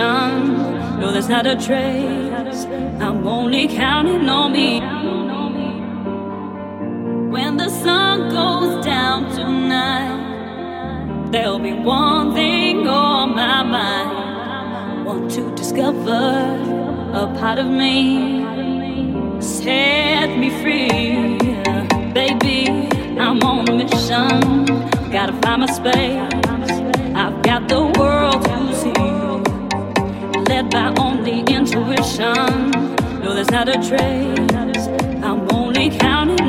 No, there's not a trace. I'm only counting on me. When the sun goes down tonight, there'll be one thing on my mind. Want to discover a part of me. Set me free, baby. I'm on a mission. Gotta find my space. I've got the world by only intuition. No, there's not a trace. I'm only counting.